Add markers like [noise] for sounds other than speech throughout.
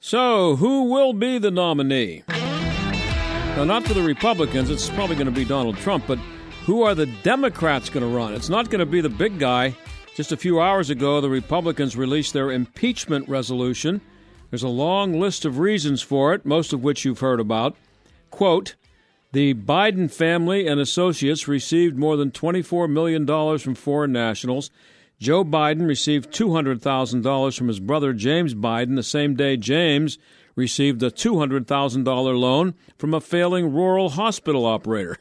So, who will be the nominee? Now, not for the Republicans, it's probably going to be Donald Trump, but who are the Democrats going to run? It's not going to be the big guy. Just a few hours ago, the Republicans released their impeachment resolution. There's a long list of reasons for it, most of which you've heard about. Quote, the Biden family and associates received more than $24 million from foreign nationals. Joe Biden received $200,000 from his brother James Biden the same day James received a $200,000 loan from a failing rural hospital operator.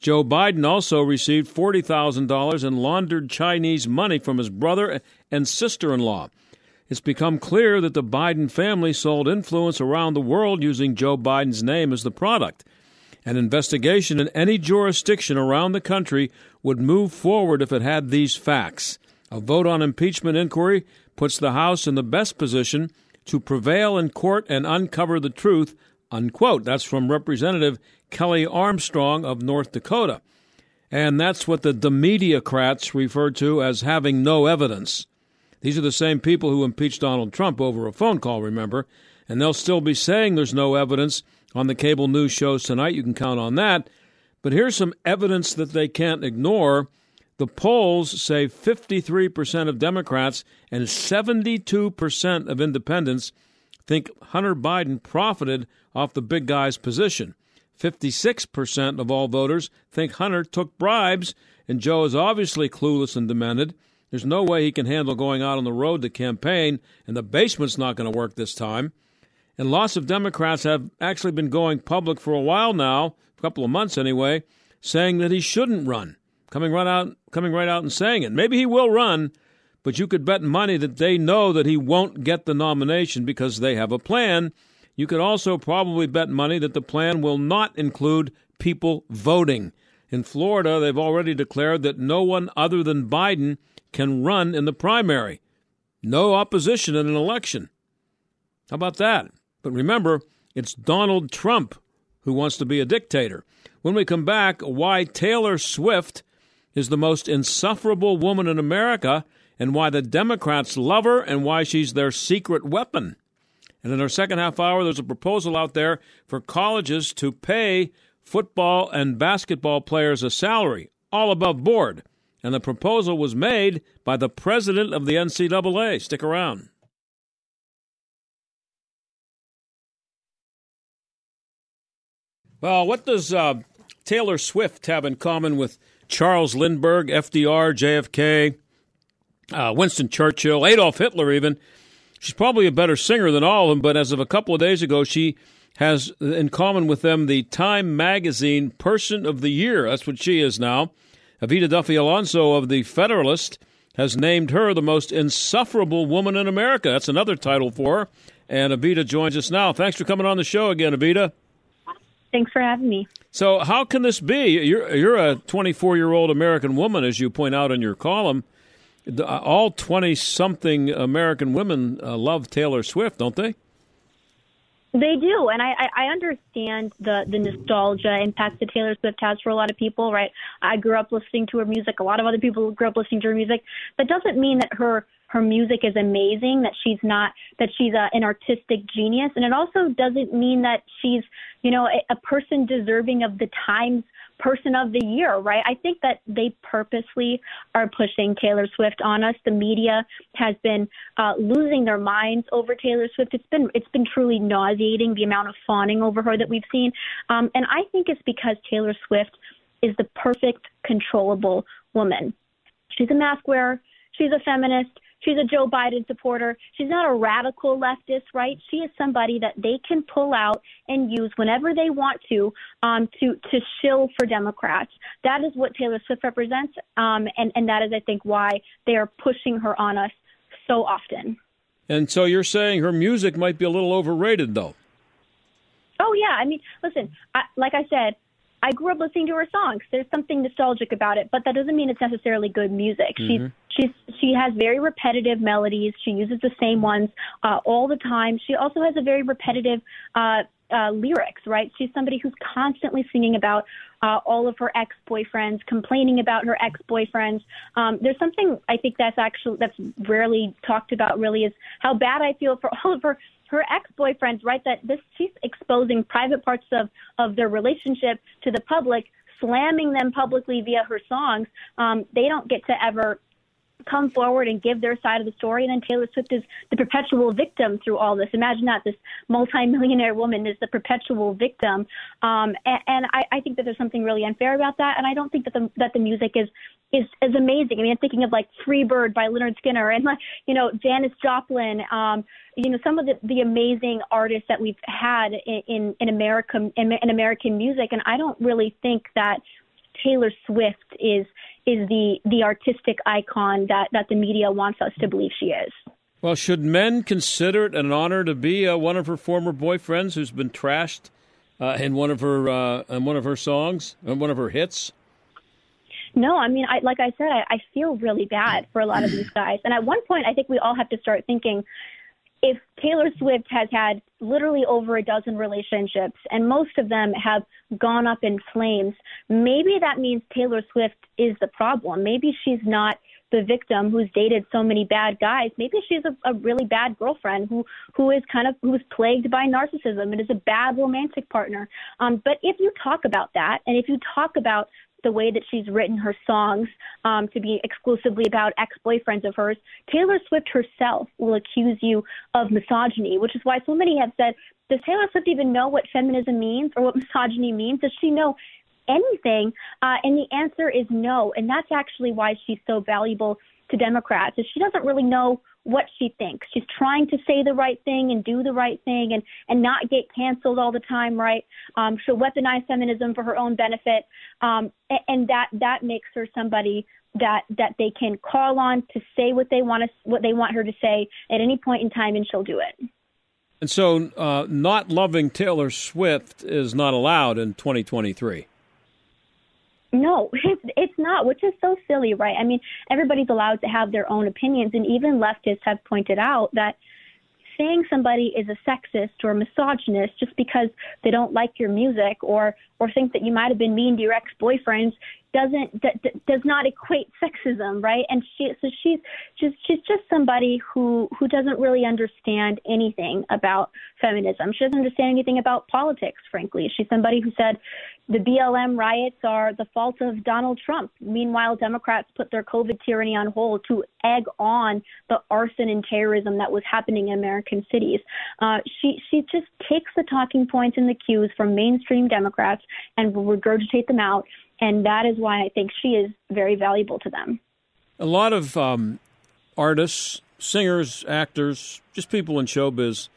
Joe Biden also received $40,000 in laundered Chinese money from his brother and sister in law. It's become clear that the Biden family sold influence around the world using Joe Biden's name as the product. An investigation in any jurisdiction around the country would move forward if it had these facts. A vote on impeachment inquiry puts the House in the best position to prevail in court and uncover the truth. Unquote. That's from Representative Kelly Armstrong of North Dakota. And that's what the Demediacrats refer to as having no evidence. These are the same people who impeached Donald Trump over a phone call, remember? And they'll still be saying there's no evidence on the cable news shows tonight. You can count on that. But here's some evidence that they can't ignore. The polls say 53% of Democrats and 72% of independents think Hunter Biden profited off the big guy's position. 56% of all voters think Hunter took bribes, and Joe is obviously clueless and demented. There's no way he can handle going out on the road to campaign, and the basement's not going to work this time. And lots of Democrats have actually been going public for a while now, a couple of months anyway, saying that he shouldn't run, coming right out, coming right out and saying it. Maybe he will run, but you could bet money that they know that he won't get the nomination because they have a plan. You could also probably bet money that the plan will not include people voting. In Florida, they've already declared that no one other than Biden can run in the primary. No opposition in an election. How about that? But remember, it's Donald Trump who wants to be a dictator. When we come back, why Taylor Swift is the most insufferable woman in America and why the Democrats love her and why she's their secret weapon. And in our second half hour, there's a proposal out there for colleges to pay football and basketball players a salary, all above board. And the proposal was made by the president of the NCAA. Stick around. Well, what does uh, Taylor Swift have in common with Charles Lindbergh, FDR, JFK, uh, Winston Churchill, Adolf Hitler, even? She's probably a better singer than all of them, but as of a couple of days ago, she has in common with them the Time Magazine Person of the Year. That's what she is now. Evita Duffy Alonso of The Federalist has named her the most insufferable woman in America. That's another title for her. And Evita joins us now. Thanks for coming on the show again, Evita. Thanks for having me. So, how can this be? You're you're a 24 year old American woman, as you point out in your column. All 20 something American women uh, love Taylor Swift, don't they? They do, and I, I understand the the nostalgia impact that Taylor Swift has for a lot of people. Right, I grew up listening to her music. A lot of other people grew up listening to her music. That doesn't mean that her her music is amazing, that she's not, that she's a, an artistic genius. And it also doesn't mean that she's, you know, a, a person deserving of the Times person of the year, right? I think that they purposely are pushing Taylor Swift on us. The media has been uh, losing their minds over Taylor Swift. It's been it's been truly nauseating the amount of fawning over her that we've seen, um, and I think it's because Taylor Swift is the perfect controllable woman. She's a mask wearer. She's a feminist she's a Joe Biden supporter. She's not a radical leftist, right? She is somebody that they can pull out and use whenever they want to um, to to shill for Democrats. That is what Taylor Swift represents, um, and and that is, I think, why they are pushing her on us so often. And so you're saying her music might be a little overrated, though. Oh yeah, I mean, listen, I, like I said, I grew up listening to her songs. There's something nostalgic about it, but that doesn't mean it's necessarily good music. Mm-hmm. She's she's she has very repetitive melodies. She uses the same ones uh, all the time. She also has a very repetitive uh, uh, lyrics, right? She's somebody who's constantly singing about uh, all of her ex-boyfriends, complaining about her ex-boyfriends. Um, there's something I think that's actually that's rarely talked about. Really, is how bad I feel for [laughs] all of her her ex-boyfriends, right? That this she's exposing private parts of of their relationship to the public, slamming them publicly via her songs. Um, they don't get to ever come forward and give their side of the story. And then Taylor Swift is the perpetual victim through all this. Imagine that this multimillionaire woman is the perpetual victim. Um, and, and I, I think that there's something really unfair about that. And I don't think that the that the music is is is amazing. I mean, I'm thinking of like Free Bird by Lynyrd Skynyrd and like you know Janis Joplin. Um, you know some of the, the amazing artists that we've had in in, in American in, in American music. And I don't really think that Taylor Swift is is the the artistic icon that that the media wants us to believe she is. Well, should men consider it an honor to be uh, one of her former boyfriends who's been trashed uh, in one of her uh, in one of her songs, in one of her hits? No, I mean, I, like I said, I, I feel really bad for a lot of these guys. And at one point, I think we all have to start thinking if Taylor Swift has had literally over a dozen relationships and most of them have gone up in flames, maybe that means Taylor Swift is the problem. Maybe she's not the victim who's dated so many bad guys. Maybe she's a, a really bad girlfriend who who is kind of who's plagued by narcissism and is a bad romantic partner. Um, but if you talk about that, and if you talk about the way that she's written her songs um, to be exclusively about ex-boyfriends of hers, Taylor Swift herself will accuse you of misogyny, which is why so many have said, does Taylor Swift even know what feminism means or what misogyny means? Does she know anything? Uh, and the answer is no. And that's actually why she's so valuable to Democrats, is she doesn't really know what she thinks. She's trying to say the right thing and do the right thing and and not get canceled all the time, right? Um, she'll weaponize feminism for her own benefit, um, and, and that that makes her somebody that that they can call on to say what they want to what they want her to say at any point in time, and she'll do it. And so, uh, not loving Taylor Swift is not allowed in 2023. No, it's it's not, which is so silly, right? I mean, everybody's allowed to have their own opinions, and even leftists have pointed out that saying somebody is a sexist or a misogynist just because they don't like your music or or think that you might have been mean to your ex-boyfriends doesn't d- d- does not equate sexism, right? And she so she's just she's just somebody who who doesn't really understand anything about feminism. She doesn't understand anything about politics, frankly. She's somebody who said the BLM riots are the fault of Donald Trump. Meanwhile, Democrats put their COVID tyranny on hold to egg on the arson and terrorism that was happening in American cities. Uh, she she just takes the talking points and the cues from mainstream Democrats and will regurgitate them out and that is why I think she is very valuable to them. A lot of um, artists, singers, actors, just people in showbiz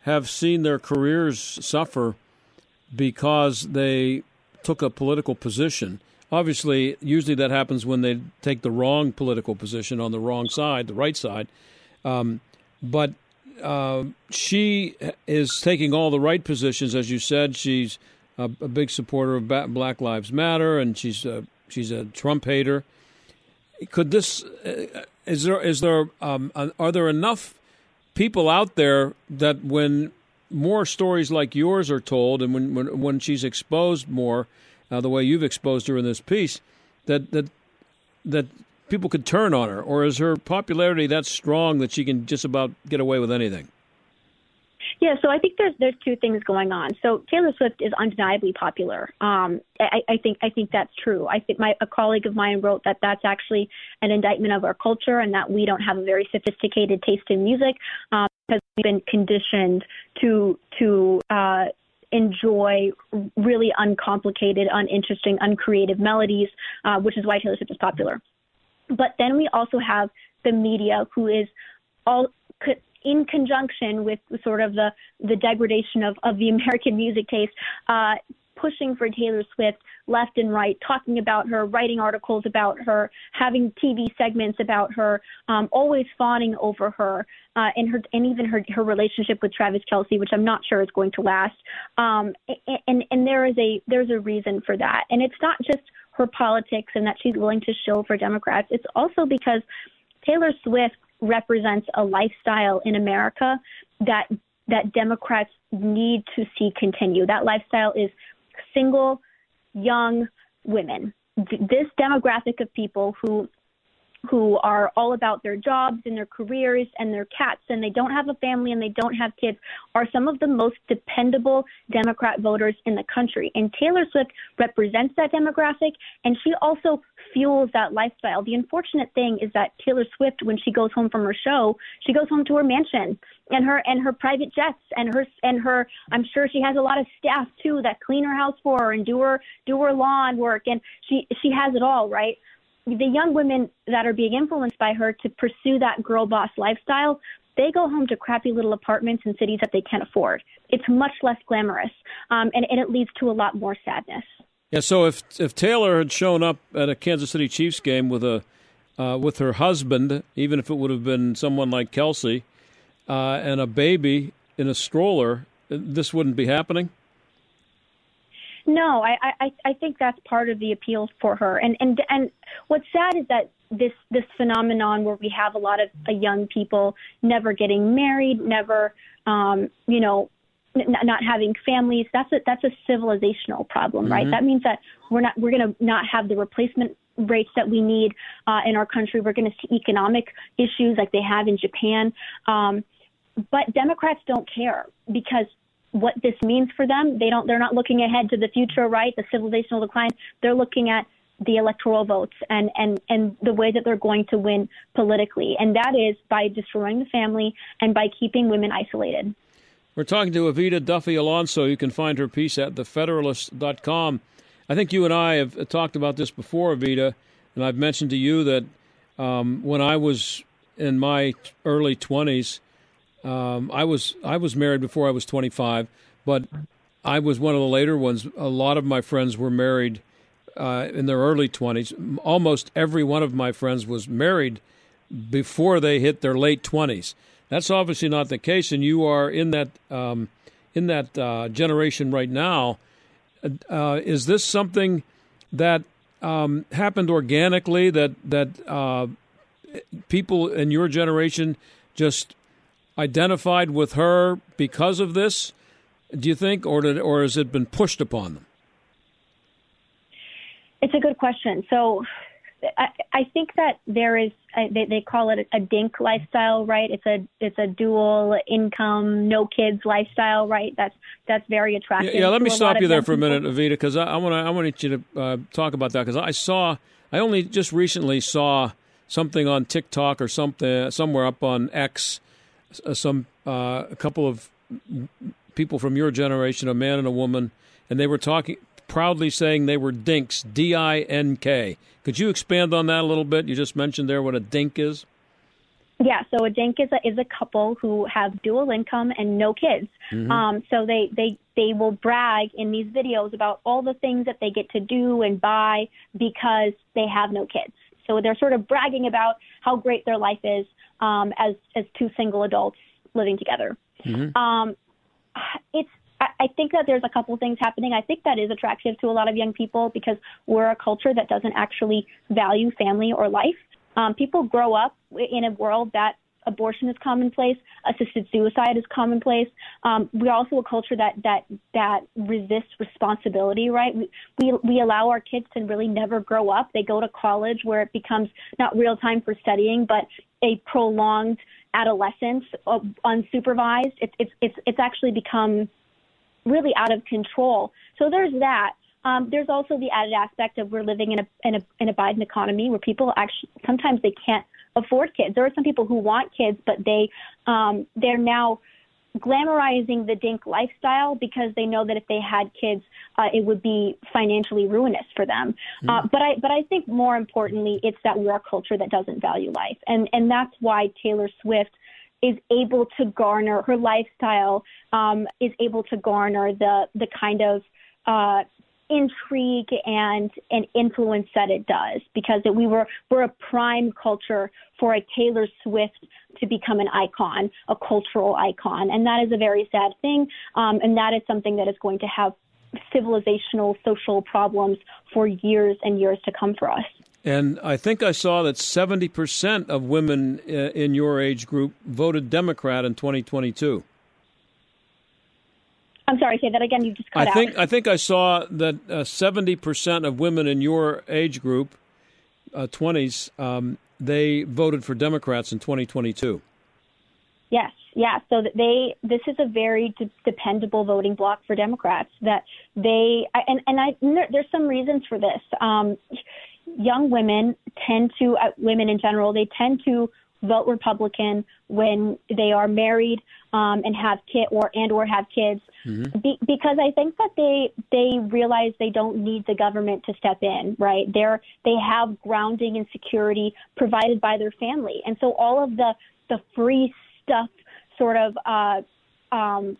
have seen their careers suffer because they took a political position. Obviously, usually that happens when they take the wrong political position on the wrong side, the right side. Um, but uh, she is taking all the right positions, as you said. She's a, a big supporter of Black Lives Matter, and she's a, she's a Trump hater. Could this uh, is there is there um, are there enough people out there that when more stories like yours are told, and when when, when she's exposed more, uh, the way you've exposed her in this piece, that that that people could turn on her, or is her popularity that strong that she can just about get away with anything? Yeah, so I think there's there's two things going on. So Taylor Swift is undeniably popular. Um, I, I think I think that's true. I think my a colleague of mine wrote that that's actually an indictment of our culture and that we don't have a very sophisticated taste in music um, because we've been conditioned to to uh, enjoy really uncomplicated, uninteresting, uncreative melodies, uh, which is why Taylor Swift is popular. But then we also have the media, who is all in conjunction with sort of the the degradation of of the [laughs] American music taste, uh, pushing for Taylor Swift left and right, talking about her, writing articles about her, having TV segments about her, um, always fawning over her, uh, and her and even her her relationship with Travis Kelce, which I'm not sure is going to last. Um, and and there is a there's a reason for that, and it's not just her politics and that she's willing to show for Democrats. It's also because Taylor Swift represents a lifestyle in America that that Democrats need to see continue. That lifestyle is single, young women. This demographic of people who who are all about their jobs and their careers and their cats and they don't have a family and they don't have kids are some of the most dependable Democrat voters in the country. And Taylor Swift represents that demographic and she also fuels that lifestyle. The unfortunate thing is that Taylor Swift when she goes home from her show, she goes home to her mansion and her and her private jets and her and her I'm sure she has a lot of staff too that clean her house for her and do her do her lawn work and she she has it all, right? The young women that are being influenced by her to pursue that girl boss lifestyle, they go home to crappy little apartments in cities that they can't afford. It's much less glamorous, um, and, and it leads to a lot more sadness. Yeah. So if if Taylor had shown up at a Kansas City Chiefs game with a uh, with her husband, even if it would have been someone like Kelce uh, and a baby in a stroller, this wouldn't be happening. No, I, I I think that's part of the appeal for her. And and and what's sad is that this this phenomenon where we have a lot of uh, young people never getting married, never um, you know n- not having families. That's a that's a civilizational problem, right? Mm-hmm. That means that we're not we're going to not have the replacement rates that we need uh, in our country. We're going to see economic issues like they have in Japan. Um, but Democrats don't care because what this means for them. They don't. They're not looking ahead to the future, right? The civilizational decline. They're looking at the electoral votes and and and the way that they're going to win politically, and that is by destroying the family and by keeping women isolated. We're talking to Evita Duffy Alonso. You can find her piece at thefederalist.com. I think you and I have talked about this before, Evita, and I've mentioned to you that um, when I was in my early 20s, um, I was I was married before I was 25, but I was one of the later ones. A lot of my friends were married uh, in their early 20s. Almost every one of my friends was married before they hit their late 20s. That's obviously not the case, and you are in that um, in that uh, generation right now. Uh, is this something that um, happened organically? That that uh, people in your generation just identified with her because of this? Do you think, or did, or has it been pushed upon them? It's a good question. So, I, I think that there is they, they call it a, dink lifestyle, right? It's a it's a dual income, no kids lifestyle, right? That's that's very attractive. Yeah, yeah let me stop you there for a minute, Evita, because I want to I want you to uh, talk about that because I saw I only just recently saw something on TikTok or something somewhere up on X some uh, a couple of people from your generation, a man and a woman, and they were talking proudly saying they were dinks, D I N K. Could you expand on that a little bit? You just mentioned there what a dink is. Yeah, so a dink is a is a couple who have dual income and no kids. Mm-hmm. Um, so they they they will brag in these videos about all the things that they get to do and buy because they have no kids. So they're sort of bragging about how great their life is um, as as two single adults living together. Mm-hmm. Um, it's I think that there's a couple things happening. I think that is attractive to a lot of young people because we're a culture that doesn't actually value family or life. Um, people grow up in a world that abortion is commonplace, assisted suicide is commonplace. Um, we're also a culture that that that resists responsibility, right? We, we we allow our kids to really never grow up. They go to college where it becomes not real time for studying, but a prolonged adolescence, uh, unsupervised. It's it's it's it's actually become really out of control. So there's that. Um, there's also the added aspect of we're living in a, in a in a Biden economy where people actually sometimes they can't afford kids. There are some people who want kids, but they um, they're now glamorizing the dink lifestyle because they know that if they had kids, uh, it would be financially ruinous for them. Mm. Uh, but I, but I think more importantly, it's that we're a culture that doesn't value life, and and that's why Taylor Swift is able to garner her lifestyle um, is able to garner the the kind of uh, intrigue and and influence that it does because we were we're a prime culture for a Taylor Swift to become an icon, a cultural icon, and that is a very sad thing, um, and that is something that is going to have civilizational social problems for years and years to come for us. And I think I saw that 70% of women uh, in your age group voted Democrat in 2022. I'm sorry, say that again. You just cut I think out. I think I saw that uh, seventy percent of women in your age group, uh, twenties, uh, um, they voted for Democrats in 2022. Yes, yeah. So they this is a very de- dependable voting bloc for Democrats. That they and and I there's some reasons for this. Um, young women tend to uh, women in general they tend to vote Republican when they are married um, and have kid or and or have kids. Mm-hmm. Be, because I think that they they realize they don't need the government to step in right? They're they have grounding and security provided by their family. And so all of the the free stuff sort of uh, um,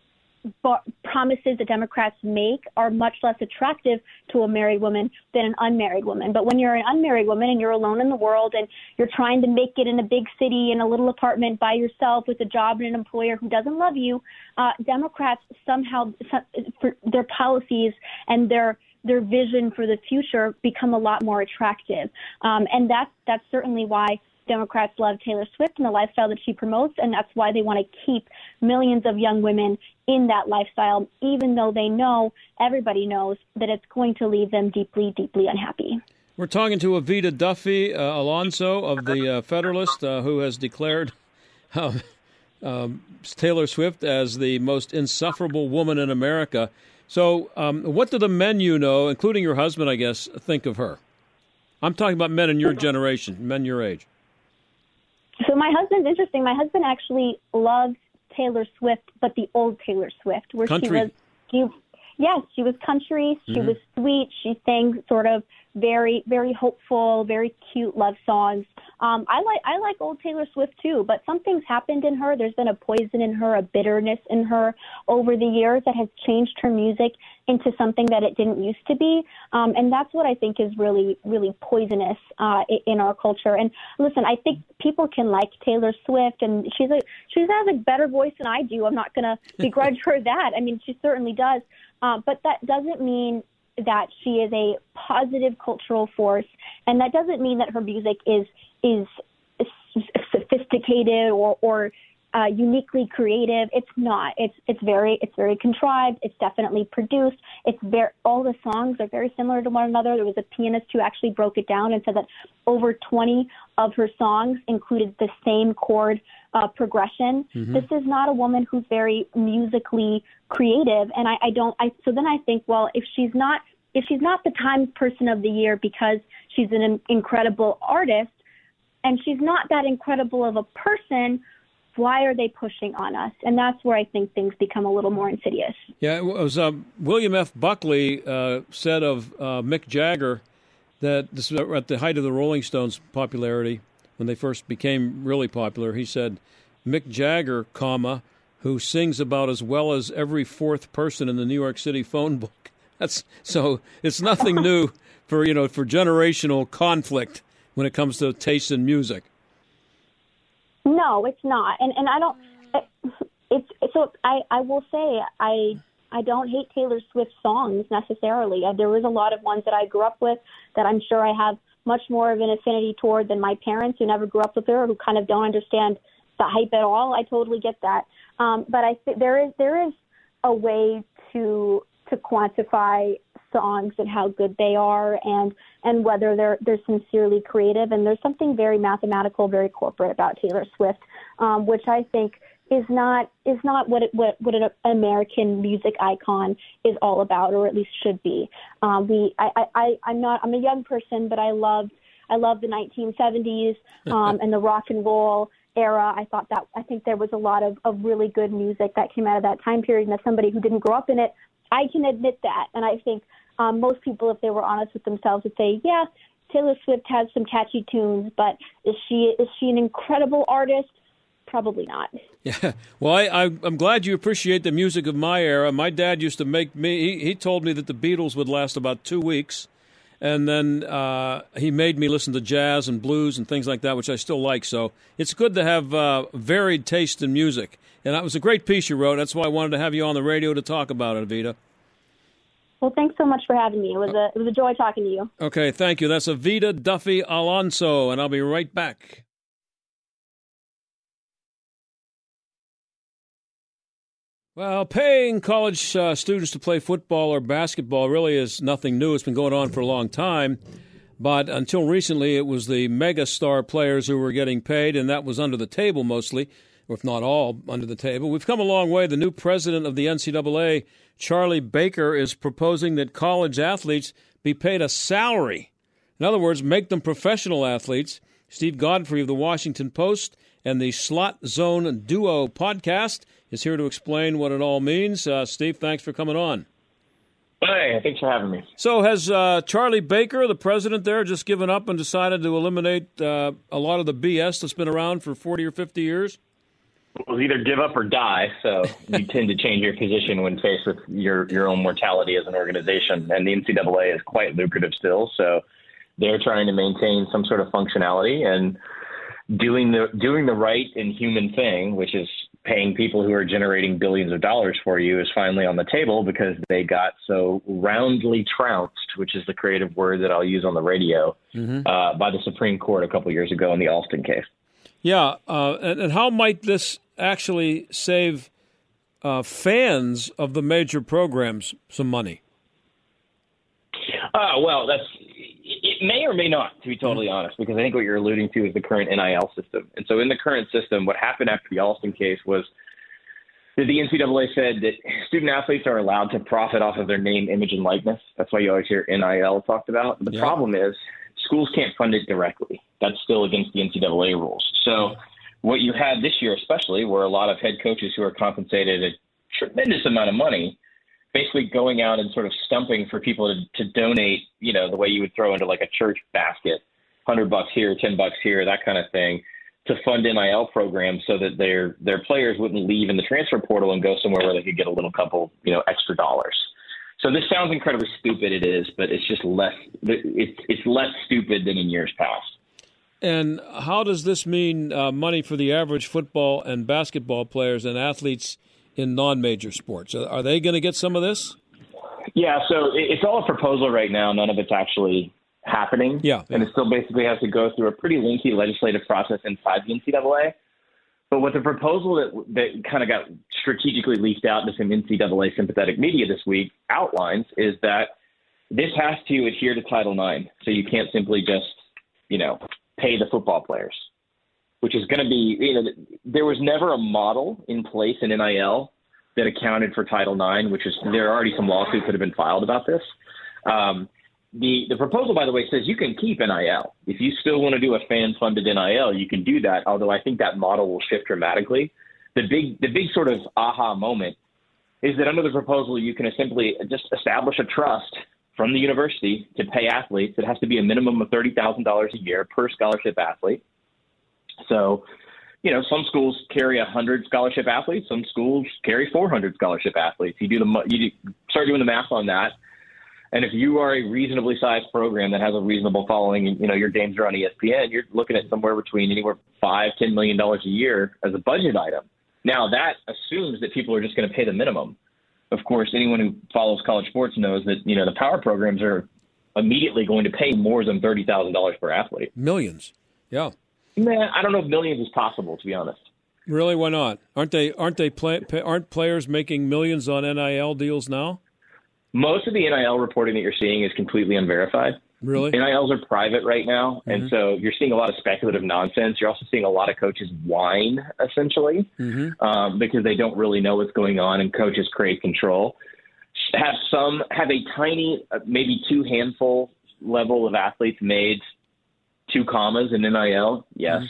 promises that Democrats make are much less attractive to a married woman than an unmarried woman. But when you're an unmarried woman and you're alone in the world and you're trying to make it in a big city in a little apartment by yourself with a job and an employer who doesn't love you, uh, Democrats somehow for their policies and their their vision for the future become a lot more attractive. Um, and that's that's certainly why Democrats love Taylor Swift and the lifestyle that she promotes, and that's why they want to keep millions of young women in that lifestyle, even though they know, everybody knows, that it's going to leave them deeply, deeply unhappy. We're talking to Evita Duffy uh, Alonso of the uh, Federalist, uh, who has declared uh, [laughs] um, Taylor Swift as the most insufferable woman in America. So, um, what do the men you know, including your husband, I guess, think of her? I'm talking about men in your generation, men your age. So my husband's interesting. My husband actually loves Taylor Swift, but the old Taylor Swift, where country. she was. She, yes, she was country. She mm-hmm. was sweet. She sang sort of very, very hopeful, very cute love songs. Um, I like I like old Taylor Swift too, but something's happened in her. There's been a poison in her, a bitterness in her over the years that has changed her music into something that it didn't used to be, um, and that's what I think is really really poisonous uh, in our culture. And listen, I think people can like Taylor Swift, and she's a she has a better voice than I do. I'm not going [laughs] to begrudge her that. I mean, she certainly does, uh, but that doesn't mean that she is a positive cultural force, and that doesn't mean that her music is is sophisticated or or uh, uniquely creative. It's not. It's it's very it's very contrived. It's definitely produced. It's very all the songs are very similar to one another. There was a pianist who actually broke it down and said that over 20 of her songs included the same chord uh, progression. Mm-hmm. This is not a woman who's very musically creative, and I, I don't. I so then I think, well, if she's not if she's not the Times Person of the Year because she's an incredible artist, and she's not that incredible of a person, why are they pushing on us? And that's where I think things become a little more insidious. Yeah, it was uh, William F. Buckley uh, said of uh, Mick Jagger that this was at the height of the Rolling Stones' popularity when they first became really popular. He said, Mick Jagger, comma, who sings about as well as every fourth person in the New York City phone book. [laughs] That's so. It's nothing [laughs] new for you know for generational conflict when it comes to taste in music. No, it's not, and and I don't. It's so I I will say I I don't hate Taylor Swift songs necessarily. Uh, there was a lot of ones that I grew up with that I'm sure I have much more of an affinity toward than my parents who never grew up with her, who kind of don't understand the hype at all. I totally get that. Um, but I think there is there is a way to to quantify songs and how good they are and and whether they're they're sincerely creative and there's something very mathematical very corporate about Taylor Swift um, which I think is not is not what it, what what an American music icon is all about or at least should be um, we I, I I'm not I'm a young person but I love I love the 1970s [laughs] um, and the rock and roll era. I thought that I think there was a lot of, of really good music that came out of that time period. And as somebody who didn't grow up in it, I can admit that. And I think um, most people, if they were honest with themselves, would say, yeah, Taylor Swift has some catchy tunes, but is she is she an incredible artist? Probably not. [laughs] Yeah. Well, I, am glad you appreciate the music of my era. My dad used to make me. He, he told me that the Beatles would last about two weeks, and then uh, he made me listen to jazz and blues and things like that, which I still like. So it's good to have uh, varied taste in music. And that was a great piece you wrote. That's why I wanted to have you on the radio to talk about it, Evita. Well, thanks so much for having me. It was a it was a joy talking to you. Okay, thank you. That's Evita Duffy Alonso, and I'll be right back. Well, paying college uh, students to play football or basketball really is nothing new. It's been going on for a long time. But until recently, it was the mega star players who were getting paid, and that was under the table mostly, or if not all under the table. We've come a long way. The new president of the NCAA, Charlie Baker, is proposing that college athletes be paid a salary. In other words, make them professional athletes. Steve Godfrey of the Washington Post and the Split Zone Duo podcast is here to explain what it all means. Uh, Steve, thanks for coming on. Hi, thanks for having me. So, has uh, Charlie Baker, the president there, just given up and decided to eliminate uh, a lot of the BS that's been around for 40 or 50 years? Well, either give up or die. So [laughs] you tend to change your position when faced with your your own mortality as an organization. And the NCAA is quite lucrative still, so they're trying to maintain some sort of functionality and doing the doing the right and human thing, which is paying people who are generating billions of dollars for you is finally on the table because they got so roundly trounced, which is the creative word that I'll use on the radio, mm-hmm. uh, by the Supreme Court a couple years ago in the Alston case. Yeah, uh, and, and, how might this actually save uh, fans of the major programs some money? Uh, well, that's it may or may not, to be totally honest, because I think what you're alluding to is the current NIL system. And so in the current system, what happened after the Alston case was that the NCAA said that student athletes are allowed to profit off of their name, image, and likeness. That's why you always hear NIL talked about. The problem is schools can't fund it directly. That's still against the NCAA rules. So what you had this year, especially, were a lot of head coaches who are compensated a tremendous amount of money basically going out and sort of stumping for people to, to donate, you know, the way you would throw into like a church basket, hundred bucks here, ten bucks here, that kind of thing, to fund NIL programs so that their their players wouldn't leave in the transfer portal and go somewhere where they could get a little couple, you know, extra dollars. So this sounds incredibly stupid. It is, but it's just less. It's it's less stupid than in years past. And how does this mean uh, money for the average football and basketball players and athletes in non-major sports. Are they going to get some of this? Yeah, so it's all a proposal right now. None of it's actually happening. Yeah, and it still basically has to go through a pretty lengthy legislative process inside the NCAA. But what the proposal that that kind of got strategically leaked out to some NCAA sympathetic media this week outlines is that this has to adhere to Title IX. So you can't simply just, you know, pay the football players which is going to be, you know, there was never a model in place in NIL that accounted for Title IX, which is there are already some lawsuits that have been filed about this. Um, the the proposal, by the way, says you can keep NIL if you still want to do a fan funded NIL, you can do that. Although I think that model will shift dramatically. The big the big sort of aha moment is that under the proposal, you can simply just establish a trust from the university to pay athletes. It has to be a minimum of thirty thousand dollars a year per scholarship athlete. So, you know, some schools carry 100 scholarship athletes, some schools carry 400 scholarship athletes. You do the you start doing the math on that. And if you are a reasonably sized program that has a reasonable following, and you know your games are on ESPN, you're looking at somewhere between anywhere five, ten million dollars a year as a budget item. Now that assumes that people are just going to pay the minimum. Of course, anyone who follows college sports knows that you know the power programs are immediately going to pay more than thirty thousand dollars per athlete. Millions, yeah. Man, I don't know if millions is possible, to be honest. Really? Why not? Aren't they? Aren't they? Play, aren't players making millions on NIL deals now? Most of the NIL reporting that you're seeing is completely unverified. Really? NILs are private right now, mm-hmm. and so you're seeing a lot of speculative nonsense. You're also seeing a lot of coaches whine, essentially, mm-hmm. um, because they don't really know what's going on, and coaches create control. Have some have a tiny, uh, maybe two handful level of athletes made two commas in NIL, yes. Mm-hmm.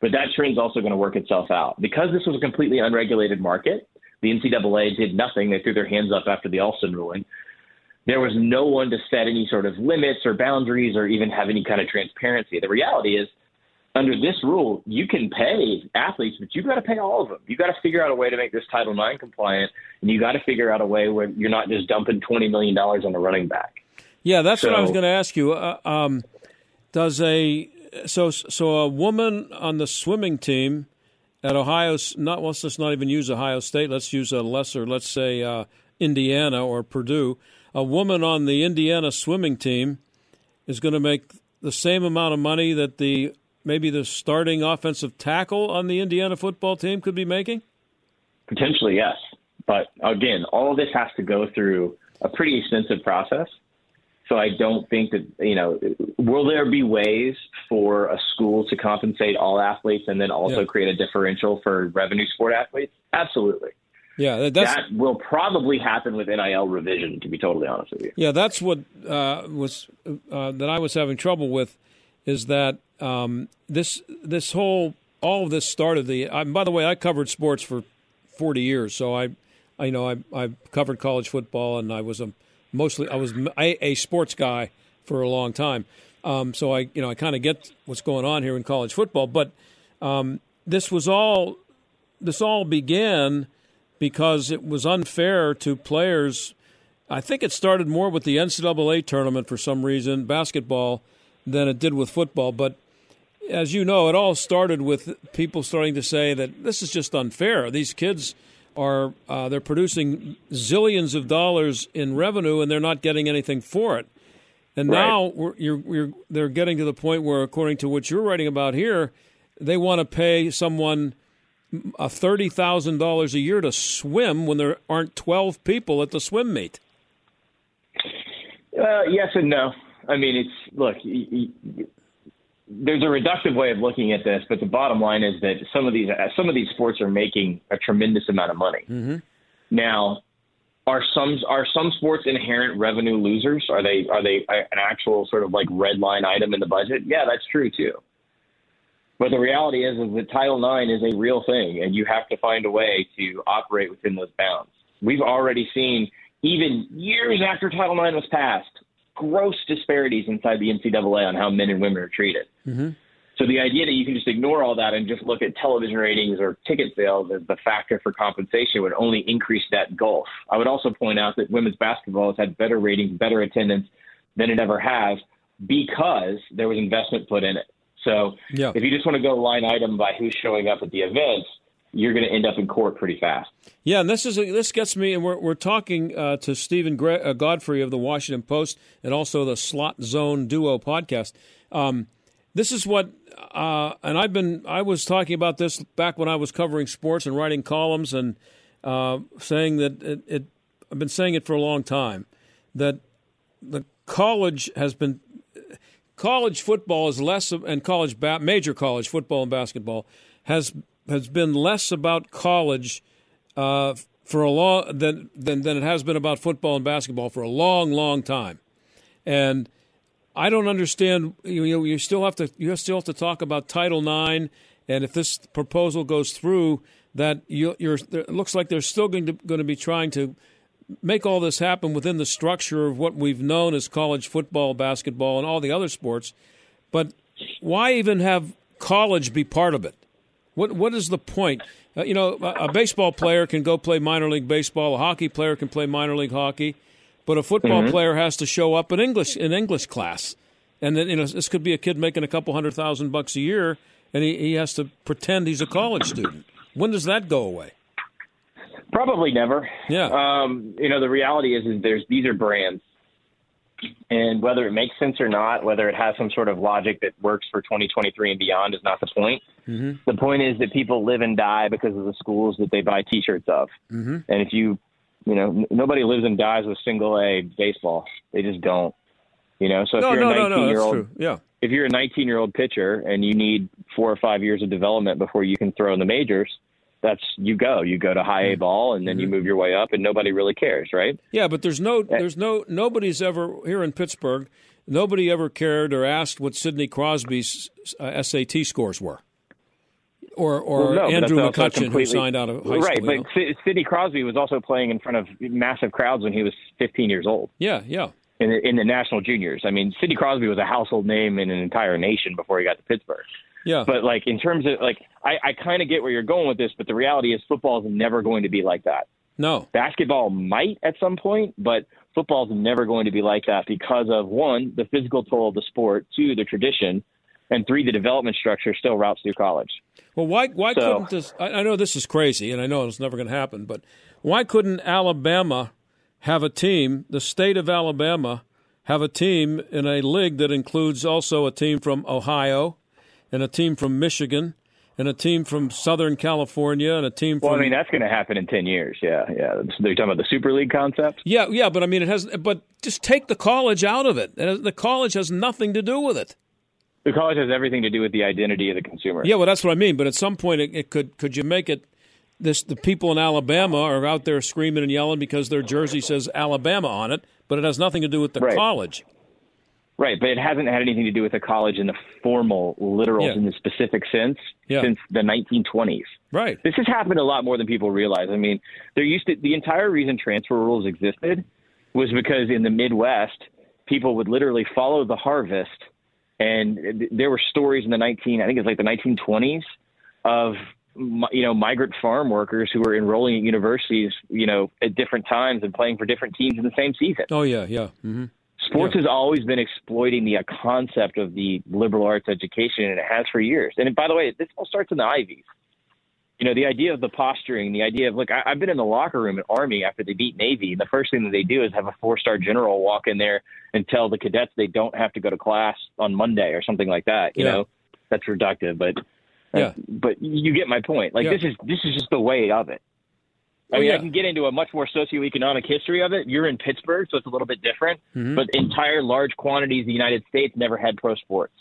But that trend's also going to work itself out. Because this was a completely unregulated market, the NCAA did nothing. They threw their hands up after the Alston ruling. There was no one to set any sort of limits or boundaries or even have any kind of transparency. The reality is, under this rule, you can pay athletes, but you've got to pay all of them. You've got to figure out a way to make this Title IX compliant, and you've got to figure out a way where you're not just dumping $20 million on a running back. Yeah, that's So- what I was going to ask you. Uh, um, does a so so a woman on the swimming team at Ohio? Not let's not even use Ohio State. Let's use a lesser. Let's say uh, Indiana or Purdue. A woman on the Indiana swimming team is going to make the same amount of money that the maybe the starting offensive tackle on the Indiana football team could be making. Potentially, yes. But again, all of this has to go through a pretty extensive process. So I don't think that, you know, will there be ways for a school to compensate all athletes and then also Yeah. create a differential for revenue sport athletes? Absolutely. Yeah, that- that's that will probably happen with NIL revision, to be totally honest with you. Yeah, that's what uh, was uh, that I was having trouble with, is that um, this this whole all of this started the. I, by the way, I covered sports for forty years, so I, I you know I I covered college football, and I was a mostly I was a, a sports guy for a long time. Um, so I you know I kind of get what's going on here in college football, but um, this was all this all began because it was unfair to players. I think it started more with the NCAA tournament for some reason, basketball, than it did with football. But as you know, it all started with people starting to say that this is just unfair. These kids are uh, they're producing zillions of dollars in revenue and they're not getting anything for it. And Right. now we're, you're, you're, they're getting to the point where, according to what you're writing about here, they want to pay someone a thirty thousand dollars a year to swim when there aren't twelve people at the swim meet. Uh, yes and no. I mean, it's look. Y- y- there's a reductive way of looking at this, but the bottom line is that some of these uh, some of these sports are making a tremendous amount of money. Mm-hmm. Now, are some are some sports inherent revenue losers? Are they are they an actual sort of like red line item in the budget? Yeah, that's true too. But the reality is, is that Title IX is a real thing, and you have to find a way to operate within those bounds. We've already seen, even years after Title IX was passed, gross disparities inside the NCAA on how men and women are treated. Mm-hmm. So the idea that you can just ignore all that and just look at television ratings or ticket sales as the factor for compensation would only increase that gulf. I would also point out that women's basketball has had better ratings, better attendance than it ever has because there was investment put in it. So Yeah. if you just want to go line item by who's showing up at the events, you're going to end up in court pretty fast. Yeah, and this is this gets me, and we're we're talking uh, to Stephen Gre- uh, Godfrey of the Washington Post and also the Split Zone Duo podcast. Um, this is what, uh, and I've been I was talking about this back when I was covering sports and writing columns and uh, saying that it, it. I've been saying it for a long time that the college has been college football is less and college ba- major college football and basketball has has been less about college uh, for a long than, than than it has been about football and basketball for a long long time and I don't understand you know you still have to you still have to talk about Title IX and if this proposal goes through that you, you're it looks like they're still going to going to be trying to make all this happen within the structure of what we've known as college football, basketball, and all the other sports. But why even have college be part of it? What what is the point? Uh, you know, a, a baseball player can go play minor league baseball. A hockey player can play minor league hockey, but a football player has to show up in English in English class. And then you know this could be a kid making a couple hundred thousand bucks a year, and he, he has to pretend he's a college student. When does that go away? Probably never. Yeah. Um, you know, the reality is, is there's these are brands, and whether it makes sense or not, whether it has some sort of logic that works for 2023 and beyond, is not the point. Mm-hmm. The point is that people live and die because of the schools that they buy T-shirts of, Mm-hmm. and if you, you know, n- nobody lives and dies with single A baseball. They just don't. You know, so if No, you're no, a no, 19 no. year old. Yeah. if you're a 19 year old pitcher and you need four or five years of development before you can throw in the majors, that's you go. You go to high A mm-hmm. ball and then you mm-hmm. move your way up, and nobody really cares, right? Yeah, but there's no, eh. there's no, nobody's ever here in Pittsburgh. Nobody ever cared or asked what Sidney Crosby's uh, SAT scores were. or or well, no, Andrew McCutchen who signed out of high right, school. but know? Sidney Crosby was also playing in front of massive crowds when he was 15 years old. Yeah, yeah. In the, in the national juniors, I mean, Sidney Crosby was a household name in an entire nation before he got to Pittsburgh. Yeah. But like in terms of like, I, I kind of get where you're going with this, but the reality is football is never going to be like that. No. Basketball might at some point, but football is never going to be like that because of one, the physical toll of the sport, two, the tradition, and three, the development structure still routes through college. Well, why why so, couldn't this? I, I know this is crazy, and I know it's never going to happen, but why couldn't Alabama have a team, the state of Alabama, have a team in a league that includes also a team from Ohio, and a team from Michigan, and a team from Southern California, and a team. From, well, I mean that's going to happen in ten years. Yeah, yeah. They're talking about the Super League concept. Yeah, yeah, but I mean it has. But just take the college out of it. The college has nothing to do with it. The college has everything to do with the identity of the consumer. Yeah, well, that's what I mean. But at some point, it, it could could you make it this? The people in Alabama are out there screaming and yelling because their jersey says Alabama on it, but it has nothing to do with the right. college. Right, but it hasn't had anything to do with the college in the formal, literal, Yeah. in the specific sense Yeah. since the 1920s. Right. This has happened a lot more than people realize. I mean, there used to the entire reason transfer rules existed was because in the Midwest, people would literally follow the harvest, and there were stories in the 19, I think it's like the 1920s, of you know migrant farm workers who were enrolling at universities, you know, at different times and playing for different teams in the same season. Oh yeah, yeah. hmm Sports Yeah. has always been exploiting the uh, concept of the liberal arts education, and it has for years. And by the way, this all starts in the Ivies. You know, the idea of the posturing, the idea of look, I, I've been in the locker room at Army after they beat Navy, and the first thing that they do is have a four-star general walk in there and tell the cadets they don't have to go to class on Monday or something like that. You Yeah. know, that's reductive, but Yeah. but you get my point. Like Yeah. this is this is just the way of it. I Oh, mean, yeah. I can get into a much more socioeconomic history of it. You're in Pittsburgh, so it's a little bit different. Mm-hmm. But entire large quantities of the United States never had pro sports.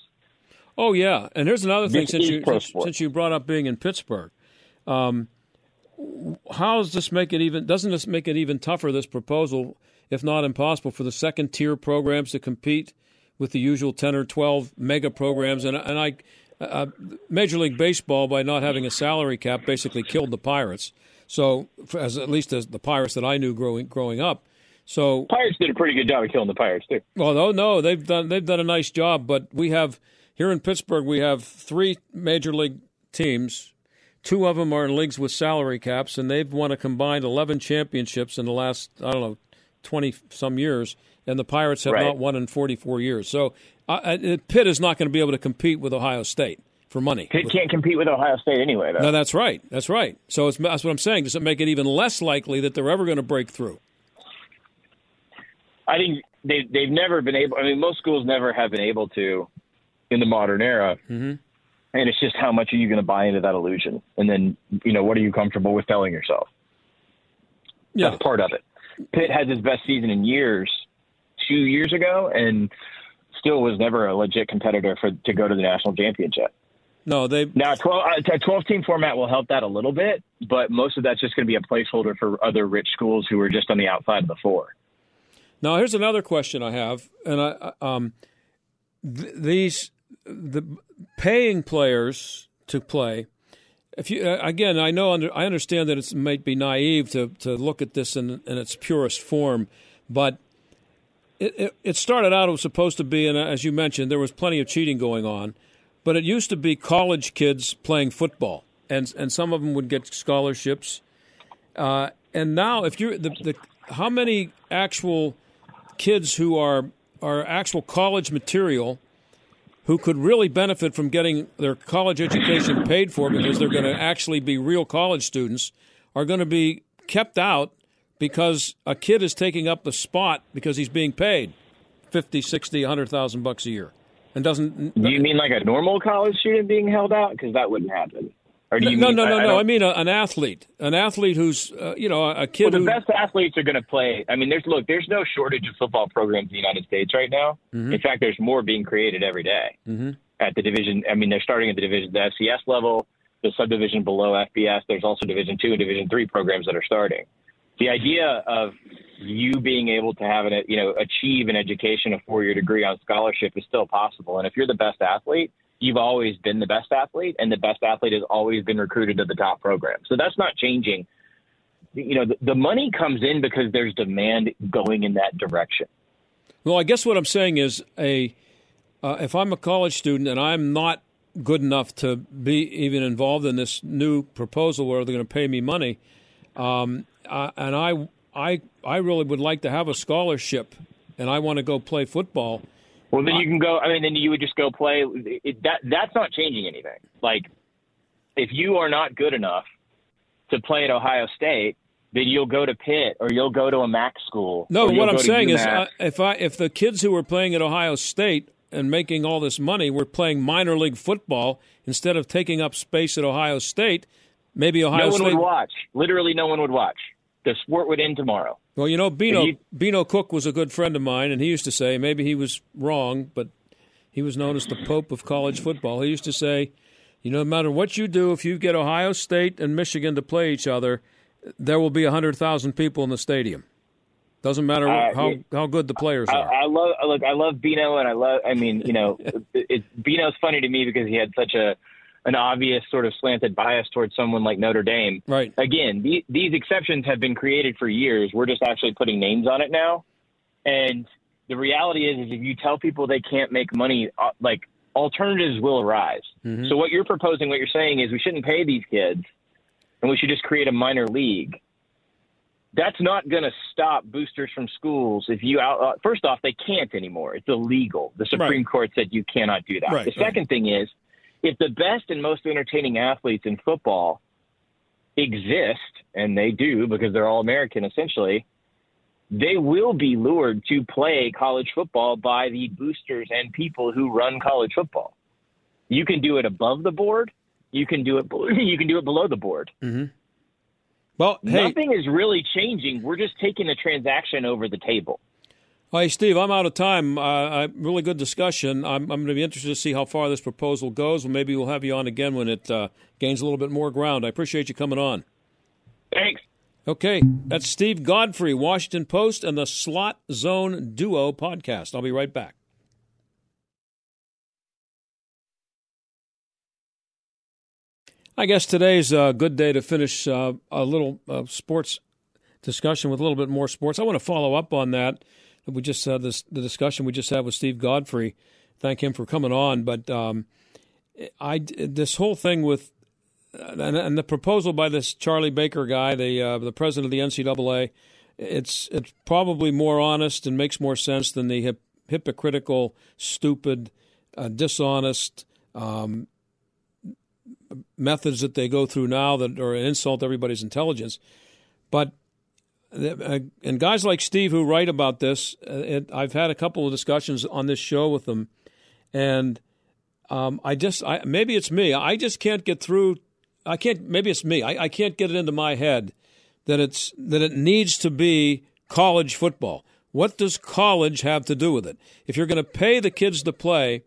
Oh yeah, and here's another thing This since you since, since you brought up being in Pittsburgh, um, how does this make it even? Doesn't this make it even tougher? This proposal, if not impossible, for the second tier programs to compete with the usual ten or twelve mega programs, and and I. Uh, Major League Baseball, by not having a salary cap, basically killed the Pirates. So, as at least as the Pirates that I knew growing growing up. So, Pirates did a pretty good job of killing the Pirates too. well, no, no, they've done they've done a nice job, but we have here in Pittsburgh we have three major league teams. Two of them are in leagues with salary caps, and they've won a combined eleven championships in the last I don't know twenty some years, and the Pirates have Right. not won in forty four years. So uh, uh, Pitt is not going to be able to compete with Ohio State for money. Pitt can't compete with Ohio State anyway, though. No, that's right. That's right. So it's, that's what I'm saying. Does it make it even less likely that they're ever going to break through? I think they they've never been able. I mean, most schools never have been able to in the modern era. Mm-hmm. And it's just how much are you going to buy into that illusion, and then you know what are you comfortable with telling yourself? Yeah. That's part of it. Pitt had his best season in years two years ago, and still was never a legit competitor for to go to the national championship. No, they. Now, 12, a 12 team format will help that a little bit, but most of that's just going to be a placeholder for other rich schools who are just on the outside of the four. Now, here's another question I have, and I um, th- these the paying players to play. If you uh, again, I know under, I understand that it might be naive to to look at this in in its purest form, but it, it, it started out it was supposed to be, and as you mentioned, there was plenty of cheating going on, but it used to be college kids playing football, and and some of them would get scholarships, uh, and now if you're the, the how many actual kids who are are actual college material who could really benefit from getting their college education paid for because they're going to actually be real college students are going to be kept out because a kid is taking up the spot because he's being paid 50 60 100,000 bucks a year and doesn't Do you mean like a normal college student being held out? Because that wouldn't happen. Or do you no mean, no no I, no don't- I mean a, an athlete an athlete who's uh, you know a kid Well, the who best athletes are going to play. I mean, there's look, there's no shortage of football programs in the United States right now. Mm-hmm. In fact, there's more being created every day at the division. I mean, they're starting at the division, the FCS level, the subdivision below FBS. There's also Division two and Division three programs that are starting. The idea of you being able to have an, you know, achieve an education, a four year degree on scholarship is still possible. And if you're the best athlete, you've always been the best athlete, and the best athlete has always been recruited to the top program. So that's not changing. You know, the, the money comes in because there's demand going in that direction. Well, I guess what I'm saying is a uh, if I'm a college student and I'm not good enough to be even involved in this new proposal where they're going to pay me money, um, uh, and I I I really would like to have a scholarship, and I want to go play football. Well, then you can go. I mean, then you would just go play. It, that that's not changing anything. Like, if you are not good enough to play at Ohio State, then you'll go to Pitt or you'll go to a MAC school. No, what I'm saying is, uh, if I if the kids who were playing at Ohio State and making all this money were playing minor league football instead of taking up space at Ohio State, maybe Ohio no one State would watch. Literally, no one would watch. The sport would end tomorrow. Well, you know, Beano you, Beano Cook was a good friend of mine, and he used to say maybe he was wrong, but he was known as the Pope of college football. He used to say, you know, no matter what you do, if you get Ohio State and Michigan to play each other, there will be hundred thousand people in the stadium. Doesn't matter uh, how how good the players I, are. I love look. I love Beano, and I love. I mean, you know, [laughs] it, it, Beano's funny to me because he had such a an obvious sort of slanted bias towards someone like Notre Dame. Right. Again, the, these exceptions have been created for years. We're just actually putting names on it now, and the reality is, is if you tell people they can't make money, uh, like alternatives will arise. Mm-hmm. So what you're proposing, what you're saying is we shouldn't pay these kids, and we should just create a minor league that's not going to stop boosters from schools if you out. Uh, first off, they can't anymore. It's illegal. The Supreme right. Court said you cannot do that. Right, the second right. thing is, if the best and most entertaining athletes in football exist, and they do because they're all American essentially, they will be lured to play college football by the boosters and people who run college football. You can do it above the board. You can do it. [laughs] You can do it below the board. Mm-hmm. Well, hey, nothing is really changing. We're just taking a transaction over the table. Hey, Steve, I'm out of time. Uh, really good discussion. I'm, I'm going to be interested to see how far this proposal goes. Well, maybe we'll have you on again when it uh, gains a little bit more ground. I appreciate you coming on. Thanks. Okay, that's Steve Godfrey, Washington Post, and the Split Zone Duo podcast. I'll be right back. I guess today's a good day to finish uh, a little uh, sports discussion with a little bit more sports. I want to follow up on that. We just had this the discussion we just had with Steve Godfrey. Thank him for coming on. But um, I this whole thing with and, and, the proposal by this Charlie Baker guy, the uh, the president of the NCAA, it's it's probably more honest and makes more sense than the hip, hypocritical, stupid, uh, dishonest. Um, methods that they go through now that are an insult to everybody's intelligence. But and guys like Steve who write about this, uh, it, I've had a couple of discussions on this show with them, and um, I just I, maybe it's me. I just can't get through. I can't. Maybe it's me. I, I can't get it into my head that it's that it needs to be college football. What does college have to do with it? If you're going to pay the kids to play,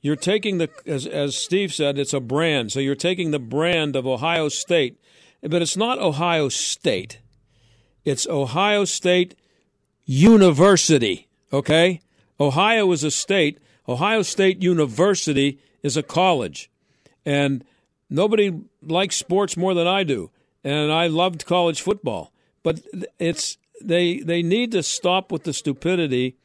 you're taking the as as Steve said, it's a brand. So you're taking the brand of Ohio State, but it's not Ohio State. It's Ohio State University. Okay, Ohio is a state. Ohio State University is a college, and nobody likes sports more than I do. And I loved college football, but it's they they need to stop with the stupidity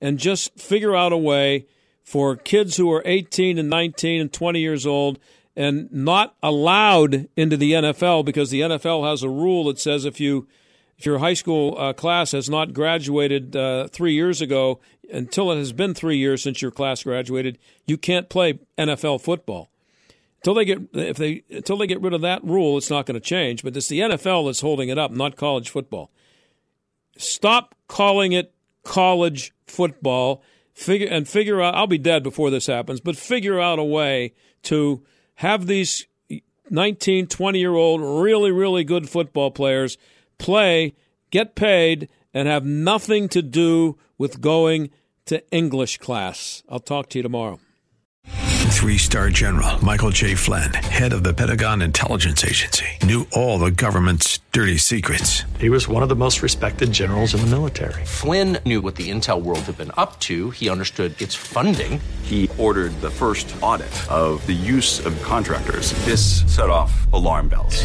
and just figure out a way for kids who are 18 and 19 and 20 years old and not allowed into the NFL because the NFL has a rule that says if you if your high school uh, class has not graduated uh, three years ago, until it has been three years since your class graduated, you can't play NFL football. Until they get if they until they get rid of that rule, it's not going to change. But it's the NFL that's holding it up, not college football. Stop calling it college football figure and figure out. I'll be dead before this happens, but figure out a way to have these 19, 20 year old really, really good football players play, get paid, and have nothing to do with going to English class. I'll talk to you tomorrow. Three star general Michael J. Flynn, head of the Pentagon Intelligence Agency, knew all the government's dirty secrets. He was one of the most respected generals in the military. Flynn knew what the intel world had been up to, he understood its funding. He ordered the first audit of the use of contractors. This set off alarm bells.